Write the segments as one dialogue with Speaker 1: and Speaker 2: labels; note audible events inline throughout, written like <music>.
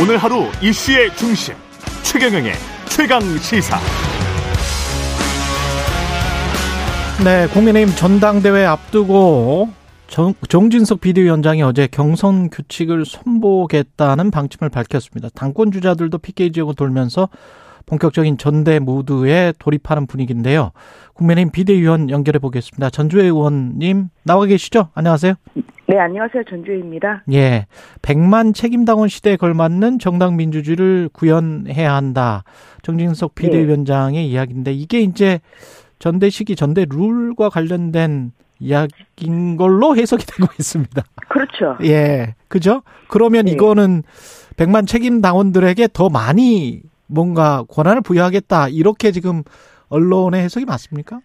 Speaker 1: 오늘 하루 이슈의 중심 최경영의 최강 시사.
Speaker 2: 네, 국민의힘 전당대회 앞두고 정, 정진석 비대위원장이 어제 경선 규칙을 손보겠다는 방침을 밝혔습니다. 당권 주자들도 PK 지역을 돌면서 본격적인 전대 무드에 돌입하는 분위기인데요. 국민의힘 비대위원 연결해 보겠습니다. 전주혜 의원님 나와 계시죠? 안녕하세요.
Speaker 3: 네, 안녕하세요. 전주혜입니다.
Speaker 2: 예. 백만 책임당원 시대에 걸맞는 정당 민주주의를 구현해야 한다. 정진석 비대위원장의 네. 이야기인데 이게 이제 전대 시기, 전대 룰과 관련된 이야기인 걸로 해석이 되고 <laughs> 있습니다.
Speaker 3: 그렇죠.
Speaker 2: 예. 그죠? 그러면 네. 이거는 백만 책임 당원들에게 더 많이 뭔가 권한을 부여하겠다. 이렇게 지금 언론의 해석이 맞습니까?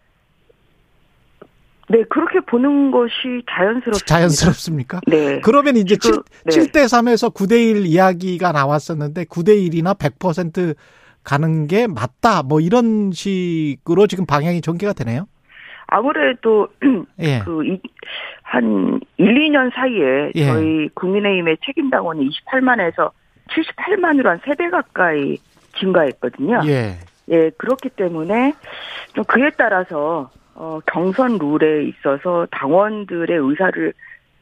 Speaker 3: 네, 그렇게 보는 것이 자연스럽습니다.
Speaker 2: 자연스럽습니까?
Speaker 3: 네.
Speaker 2: 그러면 이제 지금, 7, 네. 대 3에서 9대 1 이야기가 나왔었는데 9대 1이나 100% 가는 게 맞다. 뭐 이런 식으로 지금 방향이 전개가 되네요.
Speaker 3: 아무래도 <clears throat> 예. 그한 1, 2년 사이에 예. 저희 국민의힘의 책임 당원이 28만에서 78만으로 한 3배 가까이 증가했거든요.
Speaker 2: 예.
Speaker 3: 예, 그렇기 때문에 좀 그에 따라서 어, 경선 룰에 있어서 당원들의 의사를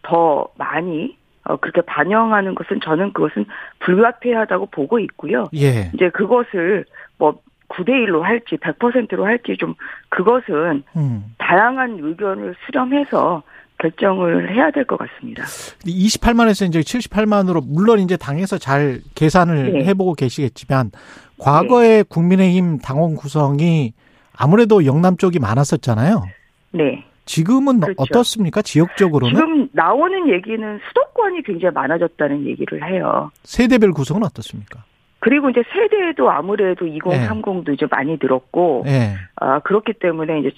Speaker 3: 더 많이 어, 그렇게 반영하는 것은 저는 그것은 불가피하다고 보고 있고요.
Speaker 2: 예.
Speaker 3: 이제 그것을 뭐 9대1로 할지 100%로 할지 좀 그것은 음. 다양한 의견을 수렴해서 결정을 해야 될 것 같습니다.
Speaker 2: 28만에서 이제 78만으로 물론 이제 당에서 잘 계산을 네. 해보고 계시겠지만 과거에 네. 국민의힘 당원 구성이 아무래도 영남 쪽이 많았었잖아요.
Speaker 3: 네.
Speaker 2: 지금은 그렇죠. 어떻습니까? 지역적으로는?
Speaker 3: 지금 나오는 얘기는 수도권이 굉장히 많아졌다는 얘기를 해요.
Speaker 2: 세대별 구성은 어떻습니까?
Speaker 3: 그리고 이제 세대도 아무래도 2030도 네. 이제 많이 늘었고,
Speaker 2: 네.
Speaker 3: 아, 그렇기 때문에 이제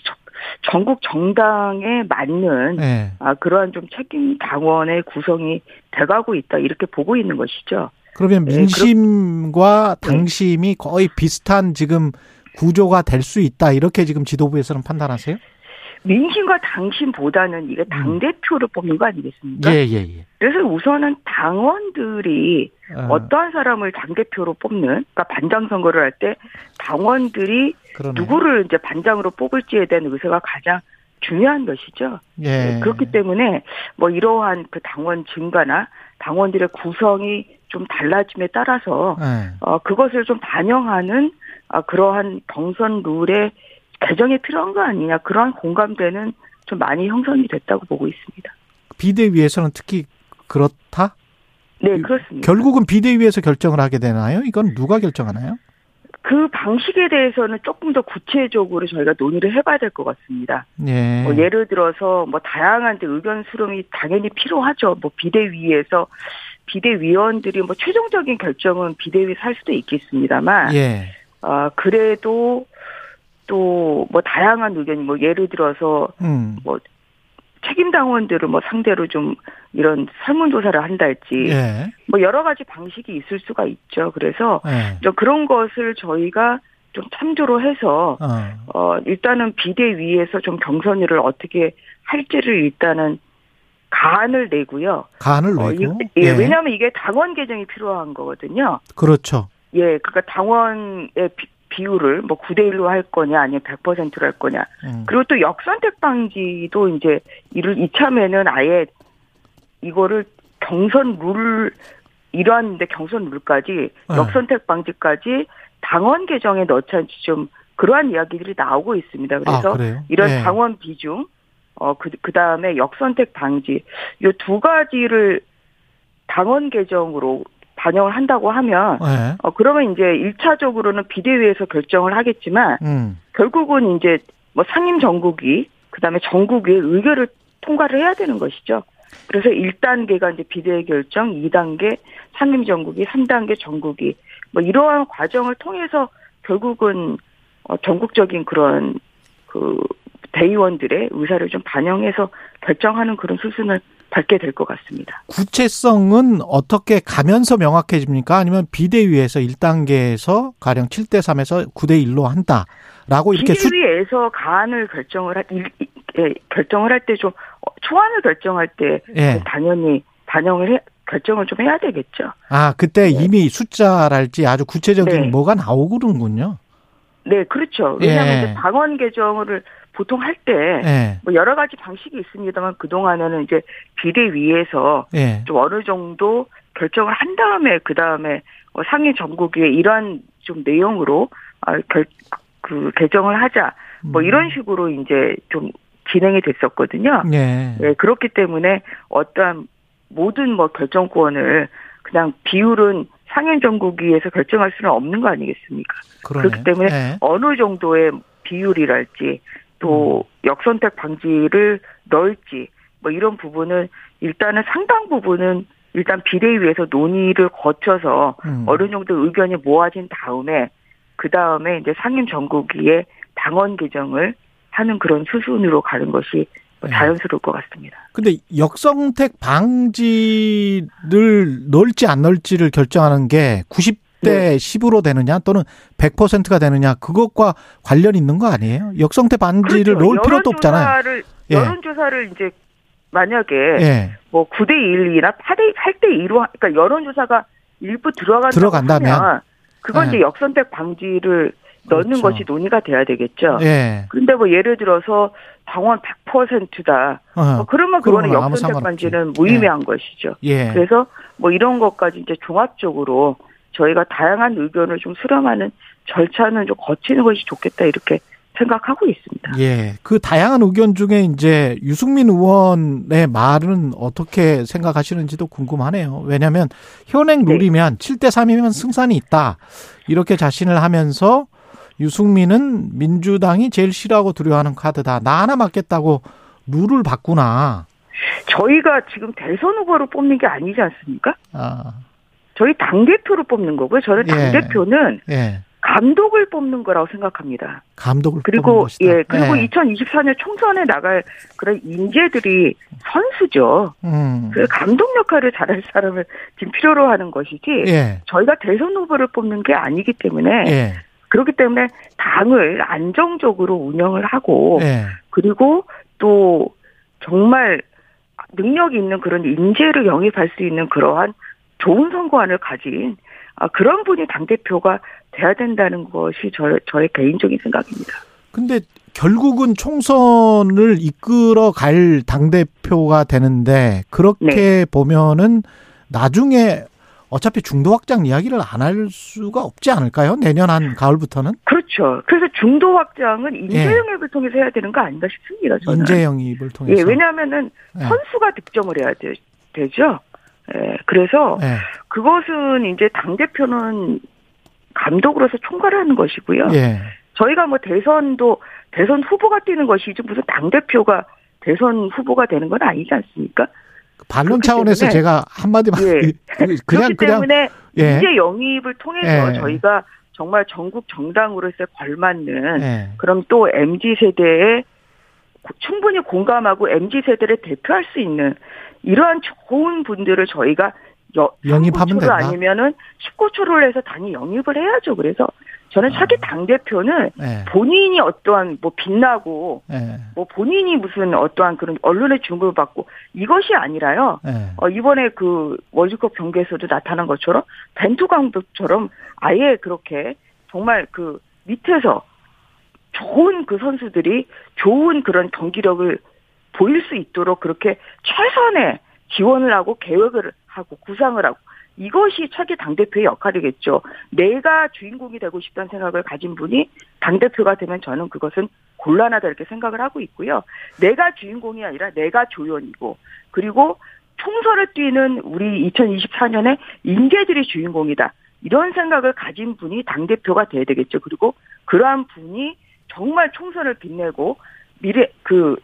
Speaker 3: 전국 정당에 맞는 네. 아, 그러한 좀 책임 당원의 구성이 돼가고 있다 이렇게 보고 있는 것이죠.
Speaker 2: 그러면 네, 민심과 네. 당심이 거의 비슷한 지금 구조가 될 수 있다 이렇게 지금 지도부에서는 판단하세요?
Speaker 3: 민심과 당심보다는 이게 음. 당 대표를 뽑는 거 아니겠습니까?
Speaker 2: 예, 예, 예.
Speaker 3: 그래서 우선은 당원들이 어. 떠한 사람을 당 대표로 뽑는, 그러니까 반장 선거를 할 때 당원들이 그러네. 누구를 이제 반장으로 뽑을지에 대한 의사가 가장 중요한 것이죠.
Speaker 2: 예. 네,
Speaker 3: 그렇기 때문에 뭐 이러한 그 당원 증가나 당원들의 구성이 좀 달라짐에 따라서
Speaker 2: 예.
Speaker 3: 어 그것을 좀 반영하는 아 그러한 경선 룰의 개정이 필요한 거 아니냐 그러한 공감대는 좀 많이 형성이 됐다고 보고 있습니다.
Speaker 2: 비대위에서는 특히 그렇다?
Speaker 3: 네, 그렇습니다.
Speaker 2: 결국은 비대위에서 결정을 하게 되나요? 이건 누가 결정하나요?
Speaker 3: 그 방식에 대해서는 조금 더 구체적으로 저희가 논의를 해봐야 될 것 같습니다.
Speaker 2: 예.
Speaker 3: 뭐 예를 들어서 뭐 다양한 의견 수렴이 당연히 필요하죠. 뭐 비대위에서 비대위원들이 뭐 최종적인 결정은 비대위에서 할 수도 있겠습니다만,
Speaker 2: 예.
Speaker 3: 아 그래도 또 뭐 다양한 의견이 뭐 예를 들어서
Speaker 2: 음.
Speaker 3: 뭐 책임 당원들을 뭐 상대로 좀 이런 설문조사를 한달지
Speaker 2: 예.
Speaker 3: 뭐 여러 가지 방식이 있을 수가 있죠. 그래서
Speaker 2: 예.
Speaker 3: 좀 그런 것을 저희가 좀 참조로 해서
Speaker 2: 어.
Speaker 3: 어 일단은 비대위에서 좀 경선을 어떻게 할지를 일단은 가안을 내고요.
Speaker 2: 가안을
Speaker 3: 어,
Speaker 2: 내고.
Speaker 3: 예, 예, 왜냐하면 이게 당원 개정이 필요한 거거든요.
Speaker 2: 그렇죠.
Speaker 3: 예, 그러니까 당원의 비, 비율을 뭐 9대 1로 할 거냐 아니면 100%로 할 거냐.
Speaker 2: 음.
Speaker 3: 그리고 또 역선택 방지도 이제 이를 이참에는 아예 이거를 경선 룰 이러한데 경선 룰까지 네. 역선택 방지까지 당원 개정에 넣자지 좀 그러한 이야기들이 나오고 있습니다. 그래서
Speaker 2: 아,
Speaker 3: 이런
Speaker 2: 네.
Speaker 3: 당원 비중 어그 그다음에 역선택 방지 요 두 가지를 당원 개정으로 반영을 한다고 하면
Speaker 2: 네.
Speaker 3: 어 그러면 이제 1차적으로는 비대위에서 결정을 하겠지만
Speaker 2: 음.
Speaker 3: 결국은 이제 뭐 상임 정국이 그다음에 정국의 의결을 통과를 해야 되는 것이죠. 그래서 1단계가 이제 비대위 결정, 2단계 상임 정국이, 3단계 정국이 뭐 이러한 과정을 통해서 결국은 어 전국적인 그런 그 대의원들의 의사를 좀 반영해서 결정하는 그런 수순을 밟게 될 것 같습니다.
Speaker 2: 구체성은 어떻게 가면서 명확해집니까? 아니면 비대위에서 1단계에서 가령 7대 3에서 9대 1로 한다라고 이렇게
Speaker 3: 비대위에서 수... 가안을 결정을 할 예, 결정을 할 때 좀 초안을 결정할 때
Speaker 2: 예.
Speaker 3: 당연히 반영을 해 결정을 좀 해야 되겠죠.
Speaker 2: 아, 그때 네. 이미 숫자랄지 아주 구체적인 네. 뭐가 나오고그러는군요
Speaker 3: 네, 그렇죠. 왜냐하면 예. 이제 방언 개정을 보통 할 때뭐 예. 여러 가지 방식이 있습니다만 그 동안에는 이제 비대위에서 예. 좀 어느 정도 결정을 한 다음에 그 다음에 어, 상위 전국에 이러한 좀 내용으로 아, 결, 그 개정을 하자 뭐 음. 이런 식으로 이제 좀 진행이 됐었거든요. 예. 예 그렇기 때문에 어떠한 모든 뭐 결정권을 그냥 비율은 상임 전국위에서 결정할 수는 없는 거 아니겠습니까? 그러네. 그렇기 때문에 네. 어느 정도의 비율이랄지 또 음. 역선택 방지를 넣을지 뭐 이런 부분은 일단은 상당 부분은 일단 비대위에서 논의를 거쳐서 음. 어느 정도 의견이 모아진 다음에 그 다음에 이제 상임 전국위에 당원 개정을 하는 그런 수순으로 가는 것이 네. 자연스러울 것 같습니다.
Speaker 2: 근데 역성택 방지를 넣을지 안 넣을지를 결정하는 게 90대 네. 10으로 되느냐 또는 100%가 되느냐 그것과 관련 있는 거 아니에요? 역성택 방지를 그렇죠. 넣을 필요도 없잖아요.
Speaker 3: 예. 여론조사를 이제 만약에 예. 뭐 9대 1이나 8대 8대 2로 그러니까 여론조사가 일부 들어간다면 들어간다면 그건 예. 이제 역선택 방지를 넣는 그렇죠. 것이 논의가 돼야 되겠죠. 예. 그런데 뭐 예를 들어서 당원 100%다. 어. 뭐 그러면 그거는 역선택 반지는 무의미한 예. 것이죠. 예. 그래서 뭐 이런 것까지 이제 종합적으로 저희가 다양한 의견을 좀 수렴하는 절차는 좀 거치는 것이 좋겠다 이렇게 생각하고 있습니다.
Speaker 2: 예. 그 다양한 의견 중에 이제 유승민 의원의 말은 어떻게 생각하시는지도 궁금하네요. 왜냐하면 현행 네. 룰이면 네. 7대 3이면 승산이 있다. 이렇게 자신을 하면서 유승민은 민주당이 제일 싫어하고 두려워하는 카드다. 나 하나 맞겠다고 룰을 바꾸나.
Speaker 3: 저희가 지금 대선 후보로 뽑는 게 아니지 않습니까? 아. 저희 당대표로 뽑는 거고요. 저는 예. 당대표는 예. 예. 감독을 뽑는 거라고 생각합니다.
Speaker 2: 감독을
Speaker 3: 그리고 예 그리고 예. 2024년 총선에 나갈 그런 인재들이 선수죠. 음. 그 감독 역할을 잘할 사람을 지금 필요로 하는 것이지 예. 저희가 대선 후보를 뽑는 게 아니기 때문에 예. 그렇기 때문에 당을 안정적으로 운영을 하고 네. 그리고 또 정말 능력 있는 그런 인재를 영입할 수 있는 그러한 좋은 선거안을 가진 아, 그런 분이 당 대표가 돼야 된다는 것이 저, 저의 개인적인 생각입니다.
Speaker 2: 근데 결국은 총선을 이끌어 갈 당대표가 되는데 그렇게 네. 보면은 나중에 어차피 중도 확장 이야기를 안 할 수가 없지 않을까요? 내년 한 가을부터는?
Speaker 3: 그렇죠. 그래서 중도 확장은 인재 영 입을 예. 통해서 해야 되는 거 아닌가 싶습니다. 저는.
Speaker 2: 인재 영 입을 통해서.
Speaker 3: 예, 왜냐하면은 예. 선수가 득점을 해야 되, 죠 예, 그래서 예. 그것은 이제 당 대표는 감독으로서 총괄을 하는 것이고요. 예. 저희가 뭐 대선도 대선 후보가 뛰는 것이지 무슨 당 대표가 대선 후보가 되는 건 아니지 않습니까?
Speaker 2: 반론 차원에서 제가 한마디만 예. <laughs>
Speaker 3: 그냥 그렇기 때문에 예. 인재 영입을 통해서 예. 저희가 정말 전국 정당으로서 걸맞는 예. 그럼 또 mz 세대에 충분히 공감하고 mz 세대를 대표할 수 있는 이러한 좋은 분들을 저희가 영입하면 된다. 아니면은 19초를 해서 단위 영입을 해야죠. 그래서 저는 차기 아. 당 대표는 네. 본인이 어떠한 뭐 빛나고 네. 뭐 본인이 무슨 어떠한 그런 언론의 주목을 받고 이것이 아니라요. 네. 어, 이번에 그 월드컵 경기에서도 나타난 것처럼 벤투 감독처럼 아예 그렇게 정말 그 밑에서 좋은 그 선수들이 좋은 그런 경기력을 보일 수 있도록 그렇게 최선의 지원을 하고 계획을 하고 구상을 하고 이것이 차기 당대표의 역할이겠죠. 내가 주인공이 되고 싶다는 생각을 가진 분이 당대표가 되면 저는 그것은 곤란하다 이렇게 생각을 하고 있고요. 내가 주인공이 아니라 내가 조연이고 그리고 총선을 뛰는 우리 2024년에 인재들이 주인공이다. 이런 생각을 가진 분이 당대표가 돼야 되겠죠. 그리고 그러한 분이 정말 총선을 빛내고 미래, 그,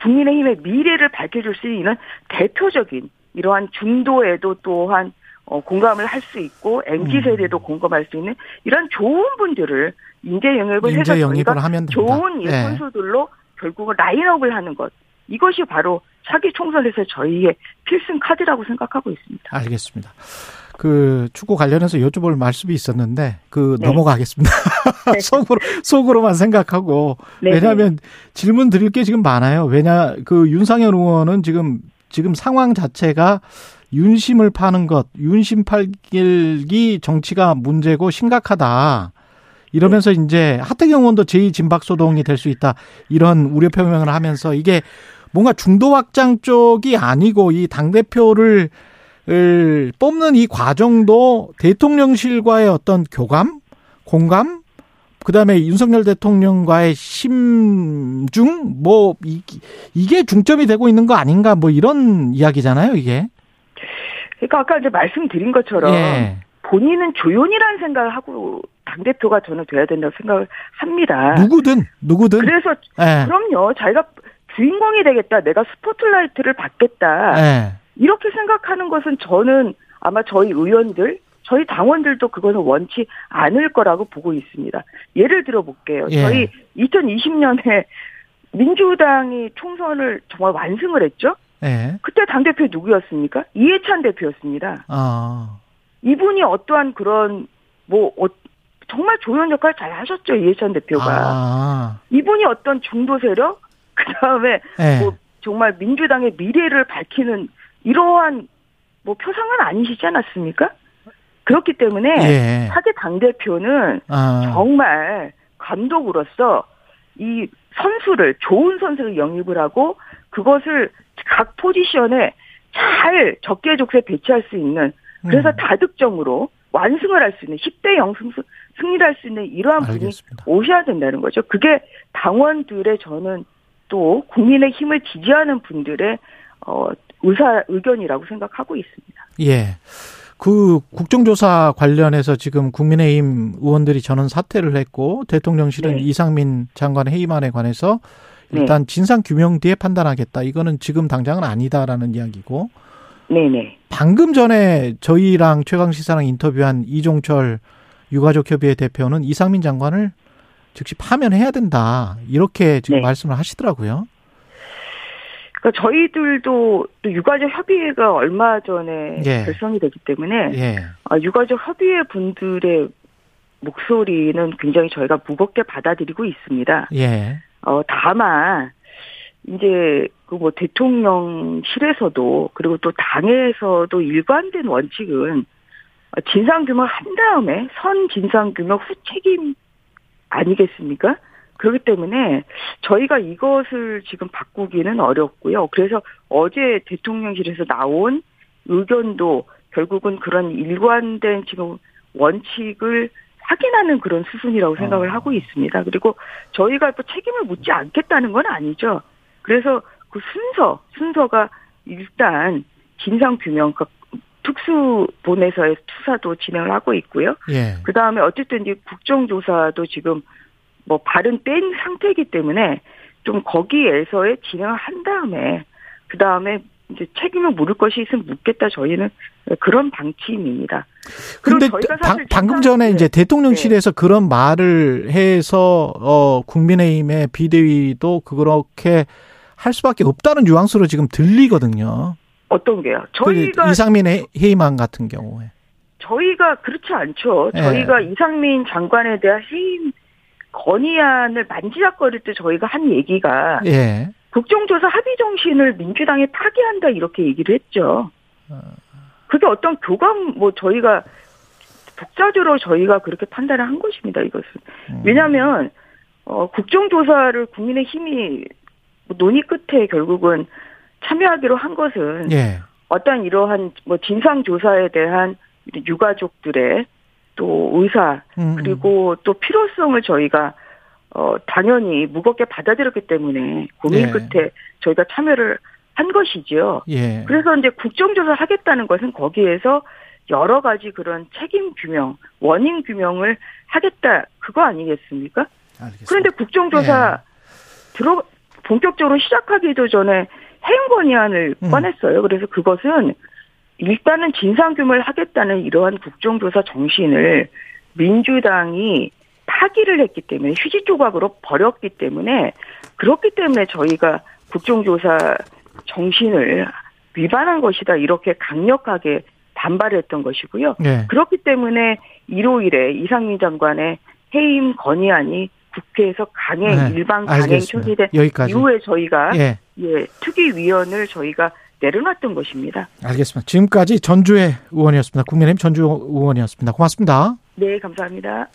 Speaker 3: 국민의힘의 미래를 밝혀줄 수 있는 대표적인 이러한 중도에도 또한 어, 공감을 할 수 있고 MZ 음. 세대도 음. 공감할 수 있는 이런 좋은 분들을 인재 영입을 인재 해서 영입을 하면 된다. 좋은 예, 네. 선수들로 결국은 라인업을 하는 것 이것이 바로 차기 총선에서 저희의 필승 카드라고 생각하고 있습니다.
Speaker 2: 알겠습니다. 그 축구 관련해서 여쭤볼 말씀이 있었는데 그 네. 넘어가겠습니다. <laughs> 네. 속으로 속으로만 생각하고 네. 왜냐하면 질문 드릴 게 지금 많아요. 왜냐 그 윤상현 의원은 지금 지금 상황 자체가 윤심을 파는 것, 윤심 팔기 정치가 문제고 심각하다. 이러면서 이제 하태경 의원도 제2 진박 소동이 될 수 있다. 이런 우려 표명을 하면서 이게 뭔가 중도 확장 쪽이 아니고 이 당 대표를 뽑는 이 과정도 대통령실과의 어떤 교감, 공감, 그 다음에 윤석열 대통령과의 심중, 뭐, 이 게 중점이 되고 있는 거 아닌가, 뭐 이런 이야기잖아요, 이게.
Speaker 3: 그러니까 아까 이제 말씀드린 것처럼 예. 본인은 조연이라는 생각을 하고 당 대표가 저는 돼야 된다고 생각을 합니다.
Speaker 2: 누구든, 누구든.
Speaker 3: 그래서, 예. 그럼요, 자기가 주인공이 되겠다, 내가 스포트라이트를 받겠다. 예. 이렇게 생각하는 것은 저는 아마 저희 의원들, 저희 당원들도 그것을 원치 않을 거라고 보고 있습니다. 예를 들어 볼게요. 예. 저희 2020년에 민주당이 총선을 정말 완승을 했죠. 예. 그때 당 대표 누구였습니까? 이해찬 대표였습니다. 아. 이분이 어떠한 그런 뭐 어, 정말 조연 역할 잘 하셨죠 이해찬 대표가. 아. 이분이 어떤 중도 세력 <laughs> 그 다음에 예. 뭐 정말 민주당의 미래를 밝히는 이러한 뭐 표상은 아니시지 않았습니까? 그렇기 때문에 예. 차기 당 대표는 아. 정말 감독으로서 이 선수를 좋은 선수를 영입을 하고 그것을 각 포지션에 잘 적재적소에 배치할 수 있는 그래서 음. 다득점으로 완승을 할 수 있는 10대 0 승, 승리를 할 수 있는 이러한 분이 오셔야 된다는 거죠. 그게 당원들의 저는 또 국민의 힘을 지지하는 분들의 어 의사 의견이라고 생각하고 있습니다.
Speaker 2: 예. 그 국정조사 관련해서 지금 국민의힘 의원들이 전원 사퇴를 했고 대통령실은 네. 이상민 장관 회의만에 관해서 일단 네. 진상 규명 뒤에 판단하겠다. 이거는 지금 당장은 아니다라는 이야기고. 네네. 방금 전에 저희랑 최강 시사랑 인터뷰한 이종철 유가족 협의회 대표는 이상민 장관을 즉시 파면해야 된다. 이렇게 지금 네. 말씀을 하시더라고요.
Speaker 3: 그러니까 저희들도 또 유가족 협의회가 얼마 전에 예. 결성이 되기 때문에 예. 아, 유가족 협의회 분들의 목소리는 굉장히 저희가 무겁게 받아들이고 있습니다. 예. 어, 다만 이제 그 뭐 대통령실에서도 그리고 또 당에서도 일관된 원칙은 진상 규명 한 다음에 선 진상 규명 후 책임 아니겠습니까? 그렇기 때문에 저희가 이것을 지금 바꾸기는 어렵고요. 그래서 어제 대통령실에서 나온 의견도 결국은 그런 일관된 지금 원칙을 확인하는 그런 수순이라고 생각을 어. 하고 있습니다. 그리고 저희가 또 책임을 묻지 않겠다는 건 아니죠. 그래서 그 순서, 순서가 일단 진상 규명, 그 특수본에서의 수사도 진행을 하고 있고요. 예. 그 다음에 어쨌든 이제 국정조사도 지금 뭐 발은 뗀 상태이기 때문에 좀 거기에서의 진행을 한 다음에 그 다음에 이제 책임을 물을 것이 있으면 묻겠다 저희는 그런 방침입니다.
Speaker 2: 그런데 방금 전에 이제 대통령실에서 네. 그런 말을 해서 어 국민의힘의 비대위도 그렇게 할 수밖에 없다는 뉘앙스로 지금 들리거든요.
Speaker 3: 어떤 게요?
Speaker 2: 그 저희가 그 이상민의 해임안 같은 경우에
Speaker 3: 저희가 그렇지 않죠. 네. 저희가 이상민 장관에 대한 해임 건의안을 만지작거릴 때 저희가 한 얘기가 예. 국정조사 합의 정신을 민주당에 파기한다 이렇게 얘기를 했죠. 그게 어떤 교감 뭐 저희가 독자적으로 저희가 그렇게 판단을 한 것입니다. 이것은 음. 왜냐하면 어, 국정조사를 국민의 힘이 논의 끝에 결국은 참여하기로 한 것은 예. 어떤 이러한 뭐 진상 조사에 대한 유가족들의 또 의사 음, 음. 그리고 또 필요성을 저희가 어 당연히 무겁게 받아들였기 때문에 고민 예. 끝에 저희가 참여를 한 것이죠. 예. 그래서 이제 국정조사 하겠다는 것은 거기에서 여러 가지 그런 책임 규명, 원인 규명을 하겠다 그거 아니겠습니까? 알겠습니다. 그런데 국정조사 예. 들어 본격적으로 시작하기도 전에 해임 건의안을 음. 꺼냈어요. 그래서 그것은 일단은 진상규명을 하겠다는 이러한 국정조사 정신을 민주당이 파기를 했기 때문에 휴지 조각으로 버렸기 때문에 그렇기 때문에 저희가 국정조사 정신을 위반한 것이다 이렇게 강력하게 반발했던 것이고요. 네. 그렇기 때문에 일요일에 이상민 장관의 해임 건의안이 국회에서 강행 네. 일반 강행 처리된 이후에 저희가 예. 예, 특위위원을 저희가 내려놨던 것입니다.
Speaker 2: 알겠습니다. 지금까지 전주의 의원이었습니다. 국민의힘 전주 의원이었습니다. 고맙습니다.
Speaker 3: 네, 감사합니다.